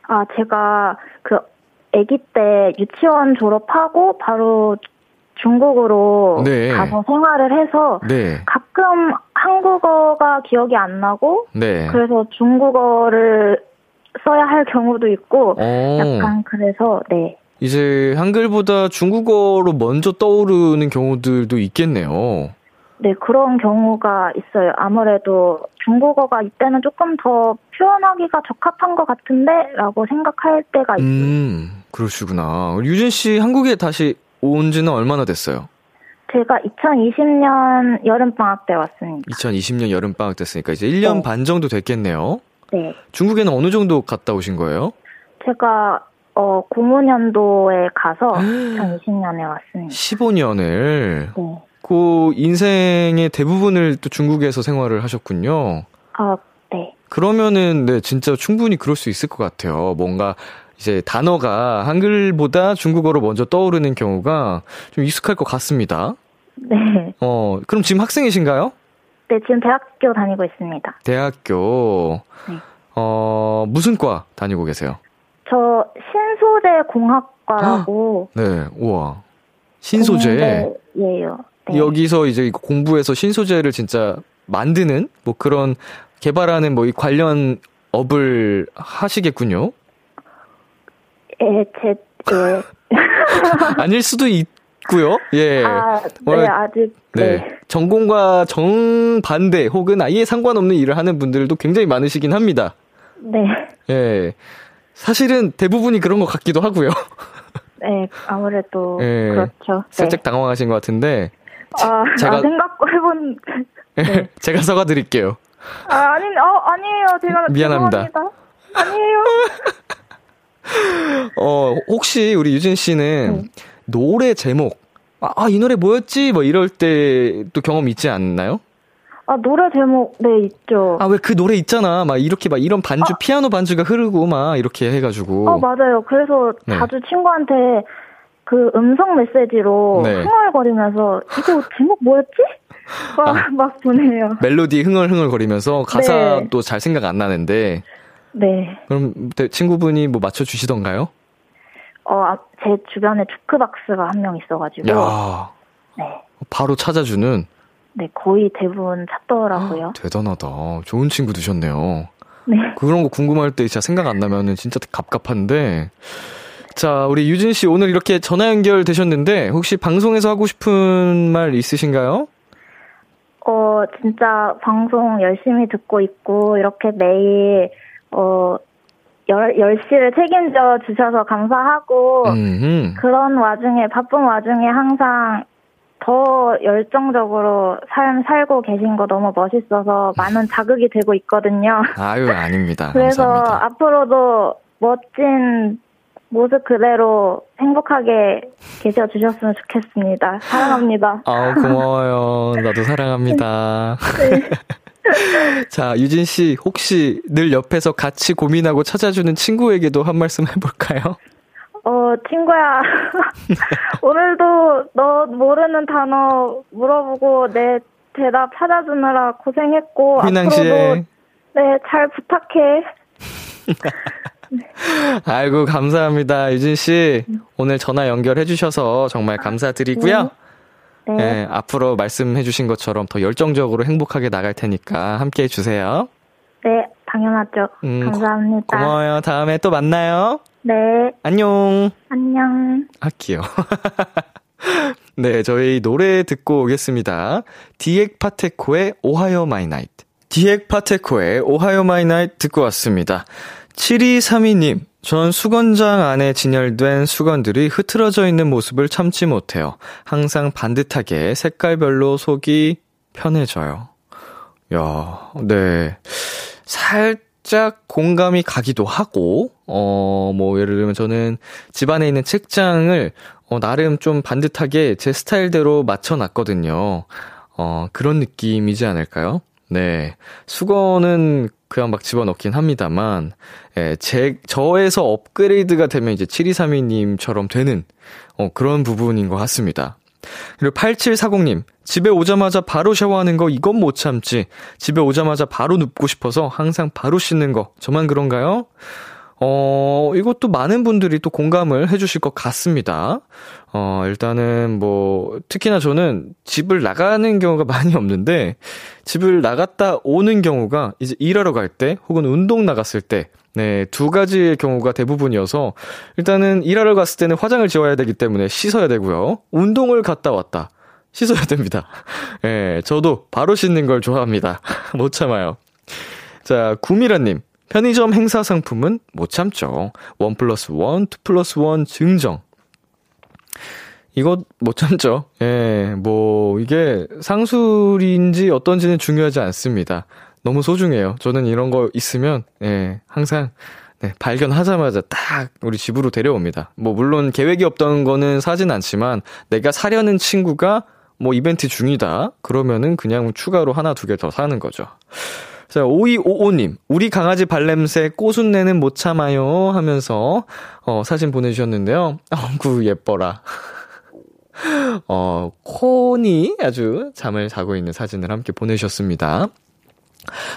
아, 제가 그 아기 때 유치원 졸업하고 바로 중국으로 네. 가서 생활을 해서 네, 가끔 한국어가 기억이 안 나고 네. 그래서 중국어를 써야 할 경우도 있고 어, 약간 그래서 네. 이제 한글보다 중국어로 먼저 떠오르는 경우들도 있겠네요. 네, 그런 경우가 있어요. 아무래도 중국어가 이때는 조금 더 표현하기가 적합한 것 같은데? 라고 생각할 때가 있어요. 음, 그러시구나. 유진 씨 한국에 다시 온 지는 얼마나 됐어요? 제가 2020년 여름방학 때 왔습니다. 2020년 여름방학 됐으니까 이제 1년 네. 반 정도 됐겠네요. 네. 중국에는 어느 정도 갔다 오신 거예요? 제가, 어, 고무년도에 가서 2020년에 왔습니다. 15년을 네. 그 인생의 대부분을 또 중국에서 생활을 하셨군요. 아, 네. 그러면은 네 진짜 충분히 그럴 수 있을 것 같아요. 뭔가 이제 단어가 한글보다 중국어로 먼저 떠오르는 경우가 좀 익숙할 것 같습니다. 네. 어 그럼 지금 학생이신가요? 네, 지금 대학교 다니고 있습니다. 대학교 네. 어 무슨 과 다니고 계세요? 저 신소재 공학과라고. [GASPS] 네, 우와 신소재 예요. 네. 여기서 이제 공부해서 신소재를 진짜 만드는 뭐 그런 개발하는 뭐 이 관련 업을 하시겠군요. 예, 제, 예. [LAUGHS] 아닐 수도 있고요. 예. 아, 네, 뭐, 아직, 네. 네. 전공과 정반대 혹은 아예 상관없는 일을 하는 분들도 굉장히 많으시긴 합니다. 네. 예. 사실은 대부분이 그런 것 같기도 하고요. 네, 아무래도, 예. [LAUGHS] 그렇죠. 살짝 네. 당황하신 것 같은데 아, 제가- 아, 생각 해본, 네. [LAUGHS] 제가 사과 드릴게요. 아, 아니, 어, 아니에요. 제가. 미안합니다. 죄송합니다. 아니에요. [LAUGHS] 어, 혹시 우리 유진 씨는 네. 노래 제목 아, 아, 이 노래 뭐였지? 뭐 이럴 때 또 경험 있지 않나요? 아, 노래 제목, 네, 있죠. 아, 왜 그 노래 있잖아. 막 이렇게 막 이런 반주, 피아노 반주가 흐르고 막 이렇게 해가지고. 어, 맞아요. 그래서 네. 자주 친구한테 그 음성 메시지로 네. 흥얼거리면서 이거 제목 뭐였지? 막, 아. [LAUGHS] 막 보내요. 멜로디 흥얼흥얼 거리면서 가사도 잘 생각 안 나는데. 네. 그럼 대- 친구분이 뭐 맞춰주시던가요? 어, 아, 제 주변에 주크박스가 한 명 있어가지고. 야 네. 바로 찾아주는. 네, 거의 대부분 찾더라고요. 대단하다. 좋은 친구 두셨네요. 네. 그런 거 궁금할 때 진짜 생각 안 나면은 진짜 갑갑한데. 자, 우리 유진 씨 오늘 이렇게 전화 연결 되셨는데 혹시 방송에서 하고 싶은 말 있으신가요? 어, 진짜 방송 열심히 듣고 있고, 이렇게 매일, 어, 열, 10시를 책임져 주셔서 감사하고, 음. 그런 와중에, 바쁜 와중에 항상 더 열정적으로 삶 살고 계신 거 너무 멋있어서 많은 [LAUGHS] 자극이 되고 있거든요. 아유, 아닙니다. [LAUGHS] 그래서 감사합니다. 앞으로도 멋진 모습 그대로 행복하게 계셔 주셨으면 좋겠습니다. 사랑합니다. [LAUGHS] 아우, 고마워요. 나도 사랑합니다. 자, 유진 씨, 혹시 늘 옆에서 같이 고민하고 찾아주는 친구에게도 한 말씀 해볼까요? 어, 친구야. [LAUGHS] 오늘도 너 모르는 단어 물어보고 내 대답 찾아주느라 고생했고, 앞으로도. 네, 잘 부탁해. [LAUGHS] 아이고, 감사합니다. 유진 씨, 오늘 전화 연결해주셔서 정말 감사드리고요. 네. 네, 앞으로 말씀해주신 것처럼 더 열정적으로 행복하게 나갈 테니까 함께 해주세요. 네, 당연하죠. 음, 감사합니다. 고마워요. 다음에 또 만나요. 네, 안녕. 안녕. 할게요. [LAUGHS] 네, 저희 노래 듣고 오겠습니다. 디핵 파테코의 Ohayo My Night. 디핵 파테코의 Ohayo My Night 듣고 왔습니다. 7232님, 전 수건장 안에 진열된 수건들이 흐트러져 있는 모습을 참지 못해요. 항상 반듯하게 색깔별로 속이 편해져요. 야, 네. 살 짝 공감이 가기도 하고, 어, 뭐, 예를 들면 저는 집안에 있는 책장을, 어, 나름 좀 반듯하게 제 스타일대로 맞춰놨거든요. 어, 그런 느낌이지 않을까요? 네. 수건은 그냥 막 집어넣긴 합니다만, 예, 제, 저에서 업그레이드가 되면 이제 7232님처럼 되는, 어, 그런 부분인 것 같습니다. 그리고 8740님, 집에 오자마자 바로 샤워하는 거 이건 못 참지. 집에 오자마자 바로 눕고 싶어서 항상 바로 씻는 거. 저만 그런가요? 어, 이것도 많은 분들이 또 공감을 해주실 것 같습니다. 어, 일단은 뭐, 특히나 저는 집을 나가는 경우가 [LAUGHS] 많이 없는데, 집을 나갔다 오는 경우가 이제 일하러 갈 때, 혹은 운동 나갔을 때, 네, 두 가지의 경우가 대부분이어서, 일단은 일하러 갔을 때는 화장을 지워야 되기 때문에 씻어야 되고요. 운동을 갔다 왔다. 씻어야 됩니다. [LAUGHS] 예, 네, 저도 바로 씻는 걸 좋아합니다. [LAUGHS] 못 참아요. 자, 구미라님. 편의점 행사 상품은 못 참죠. one plus one, two plus one 증정. 이거 못 참죠. 예, 뭐, 이게 상술인지 어떤지는 중요하지 않습니다. 너무 소중해요. 저는 이런 거 있으면, 예, 항상, 네, 발견하자마자 딱 우리 집으로 데려옵니다. 뭐, 물론 계획이 없던 거는 사진 않지만, 내가 사려는 친구가 뭐 이벤트 중이다. 그러면은 그냥 추가로 하나, 두 개 더 사는 거죠. 자, 5255님, 우리 강아지 발냄새 꼬순내는 못 참아요 하면서, 어, 사진 보내주셨는데요. 어구, 예뻐라. [LAUGHS] 어, 콘이 아주 잠을 자고 있는 사진을 함께 보내주셨습니다.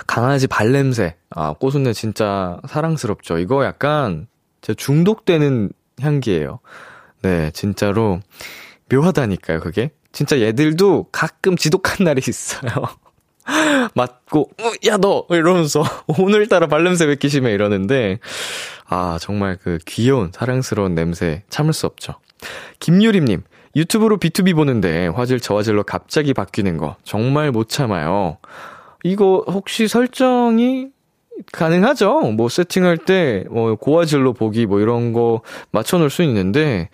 강아지 발냄새. 아, 꼬순내 진짜 사랑스럽죠. 이거 약간, 제 중독되는 향기예요. 네, 진짜로 묘하다니까요, 그게. 진짜 얘들도 가끔 지독한 날이 있어요. [LAUGHS] 맞고, 어, 야, 너! 이러면서, [LAUGHS] 오늘따라 발냄새 왜 이렇게 심해? 이러는데, 아, 정말 그 귀여운, 사랑스러운 냄새 참을 수 없죠. 김유림님, 유튜브로 B2B 보는데 화질 저화질로 갑자기 바뀌는 거 정말 못 참아요. 이거 혹시 설정이 가능하죠? 뭐 세팅할 때, 뭐 고화질로 보기 뭐 이런 거 맞춰 놓을 수 있는데,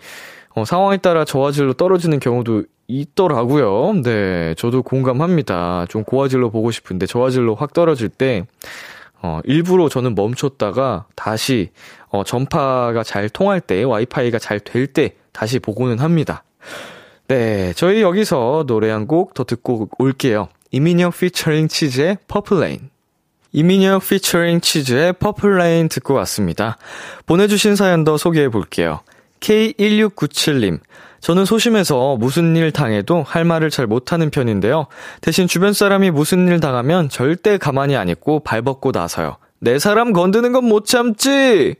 어, 상황에 따라 저화질로 떨어지는 경우도 있더라고요. 네, 저도 공감합니다. 좀 고화질로 보고 싶은데 저화질로 확 떨어질 때 어, 일부러 저는 멈췄다가 다시 어, 전파가 잘 통할 때, 와이파이가 잘 될 때 다시 보고는 합니다. 네, 저희 여기서 노래 한 곡 더 듣고 올게요. 이민혁 피처링 치즈의 Purple Rain. 이민혁 피처링 치즈의 Purple Rain 듣고 왔습니다. 보내주신 사연 더 소개해 볼게요. K1697님. 저는 소심해서 무슨 일 당해도 할 말을 잘 못하는 편인데요. 대신 주변 사람이 무슨 일 당하면 절대 가만히 안 있고 발벗고 나서요. 내 사람 건드는 건 못 참지!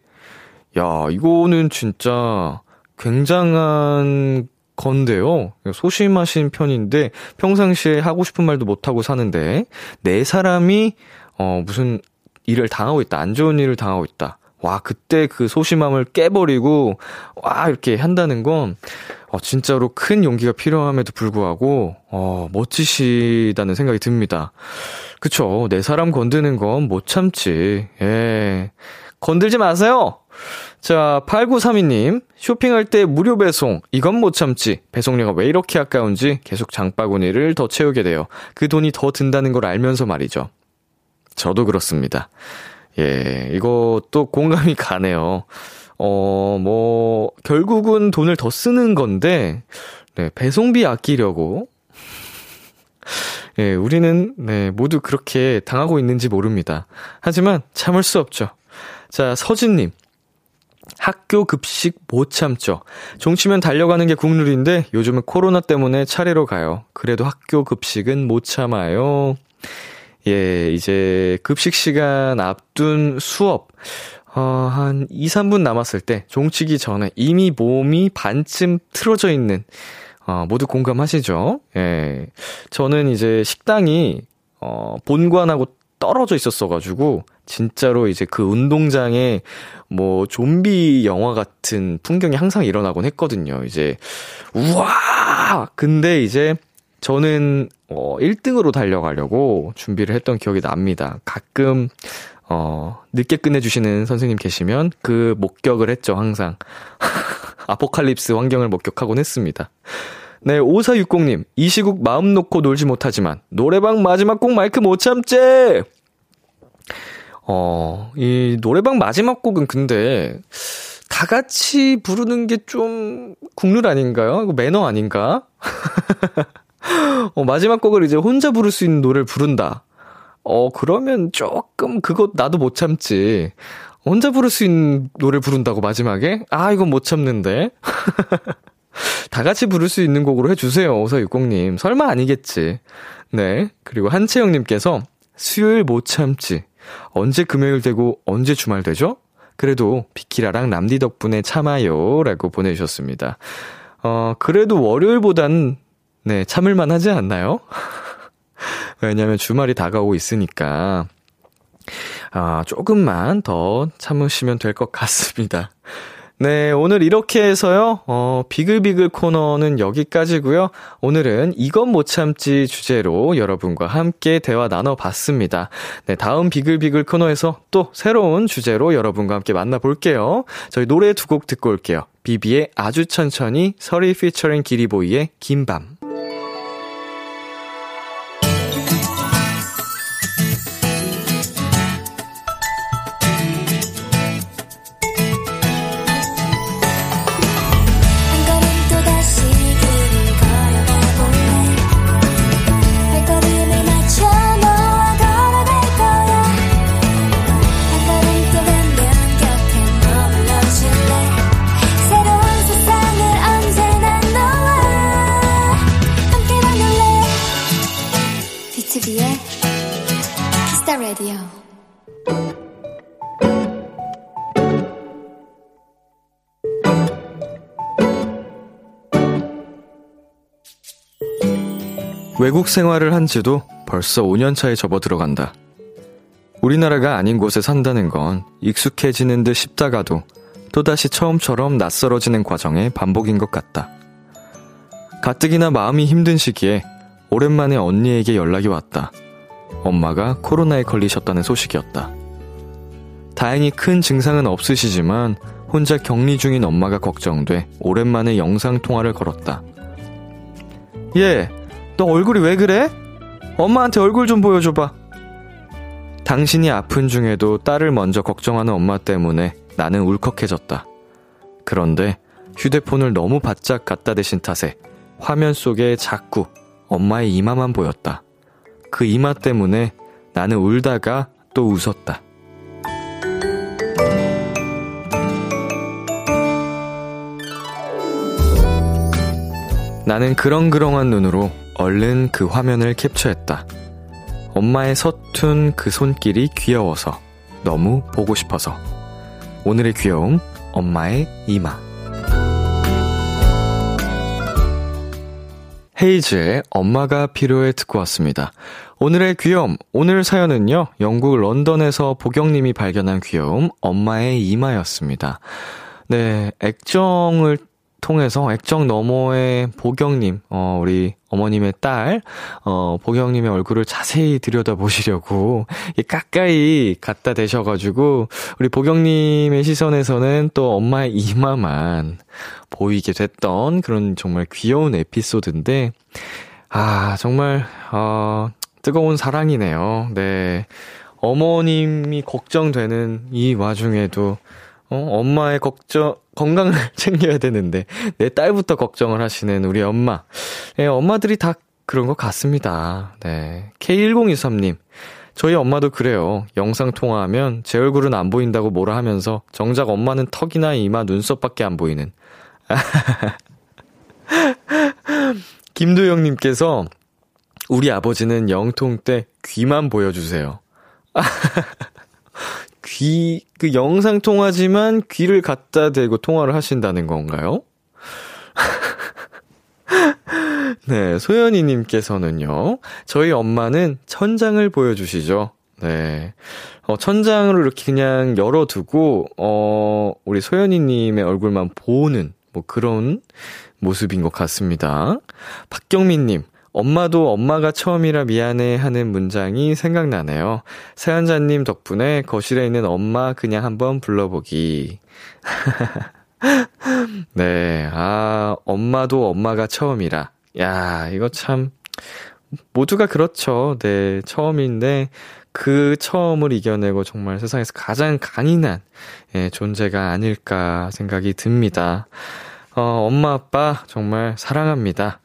야, 이거는 진짜 굉장한 건데요. 소심하신 편인데 평상시에 하고 싶은 말도 못하고 사는데 내 사람이 어 무슨 일을 당하고 있다. 안 좋은 일을 당하고 있다. 와, 그때 그 소심함을 깨버리고, 와, 이렇게 한다는 건, 어, 진짜로 큰 용기가 필요함에도 불구하고, 어, 멋지시다는 생각이 듭니다. 그쵸. 내 사람 건드는 건 못 참지. 예. 건들지 마세요! 자, 8932님, 쇼핑할 때 무료 배송, 이건 못 참지. 배송료가 왜 이렇게 아까운지 계속 장바구니를 더 채우게 돼요. 그 돈이 더 든다는 걸 알면서 말이죠. 저도 그렇습니다. 예, 이것도 공감이 가네요. 어, 뭐, 결국은 돈을 더 쓰는 건데, 네, 배송비 아끼려고. [LAUGHS] 예, 우리는, 네, 모두 그렇게 당하고 있는지 모릅니다. 하지만 참을 수 없죠. 자, 서진님. 학교 급식 못 참죠. 종치면 달려가는 게 국룰인데 요즘은 코로나 때문에 차례로 가요. 그래도 학교 급식은 못 참아요. 예, 이제 급식 시간 앞둔 수업, 어, 한 2, 3분 남았을 때, 종치기 전에 이미 몸이 반쯤 틀어져 있는, 어, 모두 공감하시죠? 예. 저는 이제 식당이, 어, 본관하고 떨어져 있었어 가지고, 진짜로 이제 그 운동장에 뭐 좀비 영화 같은 풍경이 항상 일어나곤 했거든요. 이제, 우와! 근데 이제 저는 어 1등으로 달려가려고 준비를 했던 기억이 납니다. 가끔 어 늦게 끝내주시는 선생님 계시면 그 목격을 했죠 항상. [LAUGHS] 아포칼립스 환경을 목격하곤 했습니다. 네, 5460님. 이 시국 마음 놓고 놀지 못하지만, 노래방 마지막 곡 마이크 못 참지! 어, 이 노래방 마지막 곡은 근데, 다 같이 부르는 게 좀 국룰 아닌가요? 매너 아닌가? [LAUGHS] 어, 마지막 곡을 이제 혼자 부를 수 있는 노래를 부른다. 어, 그러면 조금 그것 나도 못 참지. 혼자 부를 수 있는 노래 부른다고 마지막에? 아, 이건 못 참는데. [LAUGHS] 다 같이 부를 수 있는 곡으로 해주세요. 5460님. 설마 아니겠지. 네. 그리고 한채영님께서 수요일 못 참지. 언제 금요일 되고 언제 주말 되죠? 그래도 비키라랑 남디 덕분에 참아요. 라고 보내주셨습니다. 어, 그래도 월요일보단, 네, 참을만 하지 않나요? [LAUGHS] 왜냐면 주말이 다가오고 있으니까. 아, 조금만 더 참으시면 될 것 같습니다. 네, 오늘 이렇게 해서요, 어, 비글비글 코너는 여기까지고요 오늘은 이건 못 참지 주제로 여러분과 함께 대화 나눠 봤습니다. 네, 다음 비글비글 코너에서 또 새로운 주제로 여러분과 함께 만나 볼게요. 저희 노래 두 곡 듣고 올게요. 비비의 아주 천천히, 서리 피처링 기리보이의 긴 밤. 외국 생활을 한 지도 벌써 5년 차에 접어 들어간다. 우리나라가 아닌 곳에 산다는 건 익숙해지는 듯 싶다가도 또다시 처음처럼 낯설어지는 과정의 반복인 것 같다. 가뜩이나 마음이 힘든 시기에 오랜만에 언니에게 연락이 왔다. 엄마가 코로나에 걸리셨다는 소식이었다. 다행히 큰 증상은 없으시지만 혼자 격리 중인 엄마가 걱정돼 오랜만에 영상통화를 걸었다. 예, 너 얼굴이 왜 그래? 엄마한테 얼굴 좀 보여줘봐. 당신이 아픈 중에도 딸을 먼저 걱정하는 엄마 때문에 나는 울컥해졌다. 그런데 휴대폰을 너무 바짝 갖다 대신 탓에 화면 속에 자꾸 엄마의 이마만 보였다. 그 이마 때문에 나는 울다가 또 웃었다. 나는 그렁그렁한 눈으로 얼른 그 화면을 캡처했다. 엄마의 서툰 그 손길이 귀여워서 너무 보고 싶어서 오늘의 귀여움 엄마의 이마 헤이즈의 엄마가 필요해 듣고 왔습니다. 오늘의 귀여움, 오늘 사연은요, 영국 런던에서 보경님이 발견한 귀여움, 엄마의 이마였습니다. 네, 액정을 통해서 액정 너머의 보경님, 어, 우리 어머님의 딸, 어, 보경님의 얼굴을 자세히 들여다보시려고 가까이 갖다 대셔가지고, 우리 보경님의 시선에서는 또 엄마의 이마만 보이게 됐던 그런 정말 귀여운 에피소드인데, 아, 정말, 어, 뜨거운 사랑이네요. 네. 어머님이 걱정되는 이 와중에도, 어, 엄마의 걱정, 건강을 [LAUGHS] 챙겨야 되는데, 내 딸부터 걱정을 하시는 우리 엄마. 예, 엄마들이 다 그런 것 같습니다. 네. K1023님. 저희 엄마도 그래요. 영상 통화하면 제 얼굴은 안 보인다고 뭐라 하면서 정작 엄마는 턱이나 이마, 눈썹밖에 안 보이는. [LAUGHS] 김도영님께서 우리 아버지는 영통 때 귀만 보여주세요. [LAUGHS] 귀, 그 영상 통화지만 귀를 갖다 대고 통화를 하신다는 건가요? [LAUGHS] 네, 소연이님께서는요, 저희 엄마는 천장을 보여주시죠. 네. 어, 천장으로 이렇게 그냥 열어두고, 어, 우리 소연이님의 얼굴만 보는, 뭐 그런 모습인 것 같습니다. 박경민님, 엄마도 엄마가 처음이라 미안해 하는 문장이 생각나네요. 사연자님 덕분에 거실에 있는 엄마 그냥 한번 불러보기. [LAUGHS] 네, 아, 엄마도 엄마가 처음이라. 야, 이거 참, 모두가 그렇죠. 네, 처음인데, 그 처음을 이겨내고 정말 세상에서 가장 강인한, 예, 존재가 아닐까 생각이 듭니다. 어, 엄마, 아빠, 정말 사랑합니다.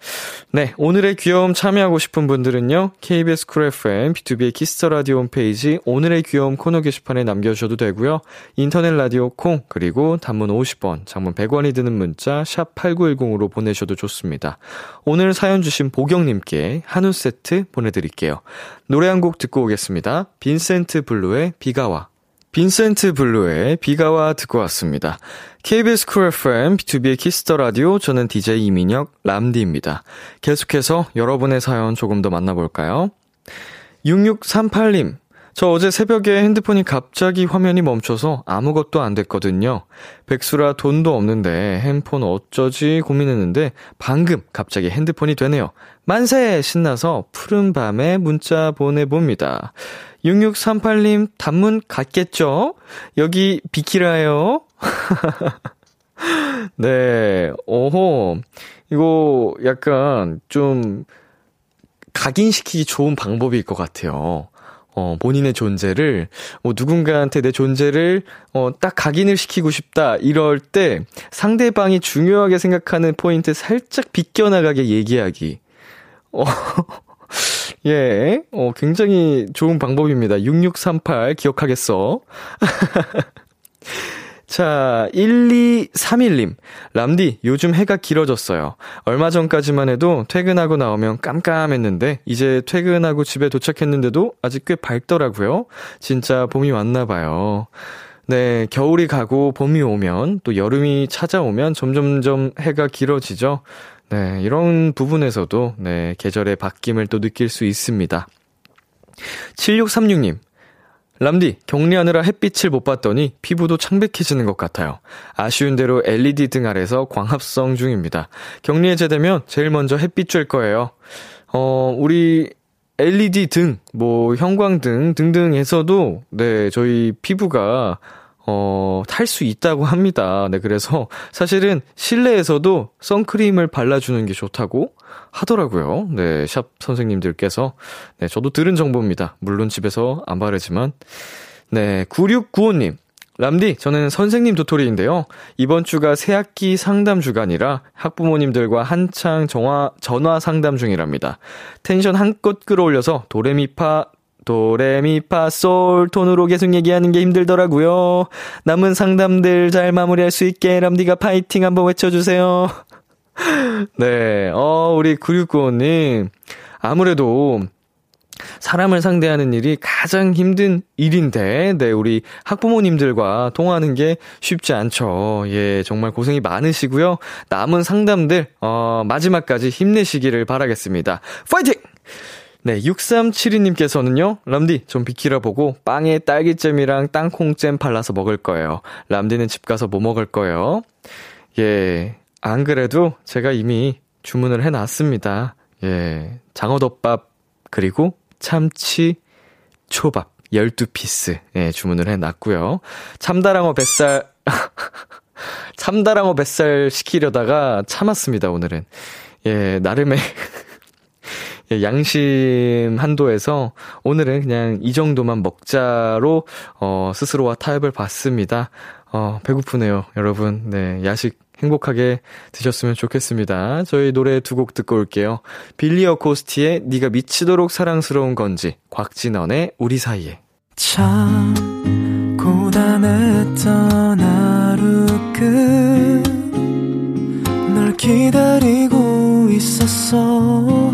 네, 오늘의 귀여움 참여하고 싶은 분들은요, KBS 쿨 FM, B2B의 키스터 라디오 홈페이지, 오늘의 귀여움 코너 게시판에 남겨 주셔도 되고요 인터넷 라디오 콩, 그리고 단문 50원, 장문 100원이 드는 문자, 샵 8910으로 보내셔도 좋습니다. 오늘 사연 주신 보경 님께 한우 세트 보내 드릴게요. 노래 한 곡 듣고 오겠습니다. 빈센트 블루의 비가 와. 빈센트 블루의 비가 와 듣고 왔습니다. KBS 쿨 FM, B2B의 키스터 라디오, 저는 DJ 이민혁, 람디입니다. 계속해서 여러분의 사연 조금 더 만나볼까요? 6638님, 저 어제 새벽에 핸드폰이 갑자기 화면이 멈춰서 아무것도 안 됐거든요. 백수라 돈도 없는데 핸폰 어쩌지 고민했는데 방금 갑자기 핸드폰이 되네요. 만세! 신나서 푸른 밤에 문자 보내봅니다. 6638님, 단문 갔겠죠? 여기 비키라요? [LAUGHS] 네, 오호. 이거 약간 좀 각인시키기 좋은 방법일 것 같아요. 어, 본인의 존재를, 뭐, 누군가한테 내 존재를, 어, 딱 각인을 시키고 싶다, 이럴 때 상대방이 중요하게 생각하는 포인트 살짝 비껴나가게 얘기하기. 어, [LAUGHS] 예, 어, 굉장히 좋은 방법입니다. 6638 기억하겠어. [LAUGHS] 자, 1231님. 람디, 요즘 해가 길어졌어요. 얼마 전까지만 해도 퇴근하고 나오면 깜깜했는데, 이제 퇴근하고 집에 도착했는데도 아직 꽤 밝더라고요. 진짜 봄이 왔나 봐요. 네, 겨울이 가고 봄이 오면, 또 여름이 찾아오면 점점점 해가 길어지죠. 네, 이런 부분에서도, 네, 계절의 바뀜을 또 느낄 수 있습니다. 7636님. 람디, 격리하느라 햇빛을 못 봤더니 피부도 창백해지는 것 같아요. 아쉬운 대로 LED 등 아래서 광합성 중입니다. 격리 해제되면 제일 먼저 햇빛 쬐 거예요. 어, 우리 LED 등, 뭐, 형광등 등등에서도, 네, 저희 피부가 어, 탈 수 있다고 합니다. 네, 그래서 사실은 실내에서도 선크림을 발라주는 게 좋다고 하더라고요. 네, 샵 선생님들께서. 네, 저도 들은 정보입니다. 물론 집에서 안 바르지만. 네, 9695님. 람디, 저는 선생님 도토리인데요. 이번 주가 새학기 상담 주간이라 학부모님들과 한창 정화, 전화 상담 중이랍니다. 텐션 한껏 끌어올려서 도레미파 도레미파 솔 톤으로 계속 얘기하는 게 힘들더라고요. 남은 상담들 잘 마무리할 수 있게 람디가 파이팅 한번 외쳐주세요. [LAUGHS] 네, 어, 우리 9695님. 아무래도 사람을 상대하는 일이 가장 힘든 일인데, 네, 우리 학부모님들과 통화하는 게 쉽지 않죠. 예, 정말 고생이 많으시고요. 남은 상담들, 어, 마지막까지 힘내시기를 바라겠습니다. 파이팅! 네, 6372님께서는요, 람디, 좀 비키라 보고 빵에 딸기잼이랑 땅콩잼 발라서 먹을 거예요. 람디는 집 가서 뭐 먹을 거예요? 예, 안 그래도 제가 이미 주문을 해놨습니다. 예, 장어덮밥, 그리고 참치 초밥 12피스, 예, 주문을 해놨고요. 참다랑어 뱃살, [LAUGHS] 참다랑어 뱃살 시키려다가 참았습니다, 오늘은. 예, 나름의 예, 양심 한도에서 오늘은 그냥 이 정도만 먹자로 어, 스스로와 타협을 봤습니다. 어, 배고프네요, 여러분. 네, 야식 행복하게 드셨으면 좋겠습니다. 저희 노래 두 곡 듣고 올게요. 빌리 어코스티의 네가 미치도록 사랑스러운 건지, 곽진원의 우리 사이에. 참 고단했던 하루 끝 널 기다리고 있었어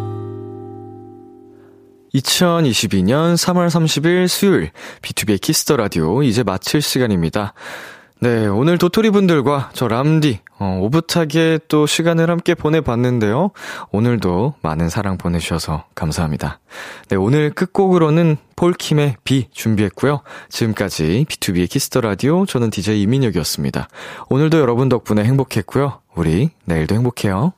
2022년 3월 30일 수요일 B2B의 키스터 라디오 이제 마칠 시간입니다. 네, 오늘 도토리 분들과 저 람디 어, 오붓하게 또 시간을 함께 보내봤는데요. 오늘도 많은 사랑 보내주셔서 감사합니다. 네, 오늘 끝곡으로는 폴킴의 비 준비했고요. 지금까지 B2B의 키스터 라디오 저는 DJ 이민혁이었습니다. 오늘도 여러분 덕분에 행복했고요. 우리 내일도 행복해요.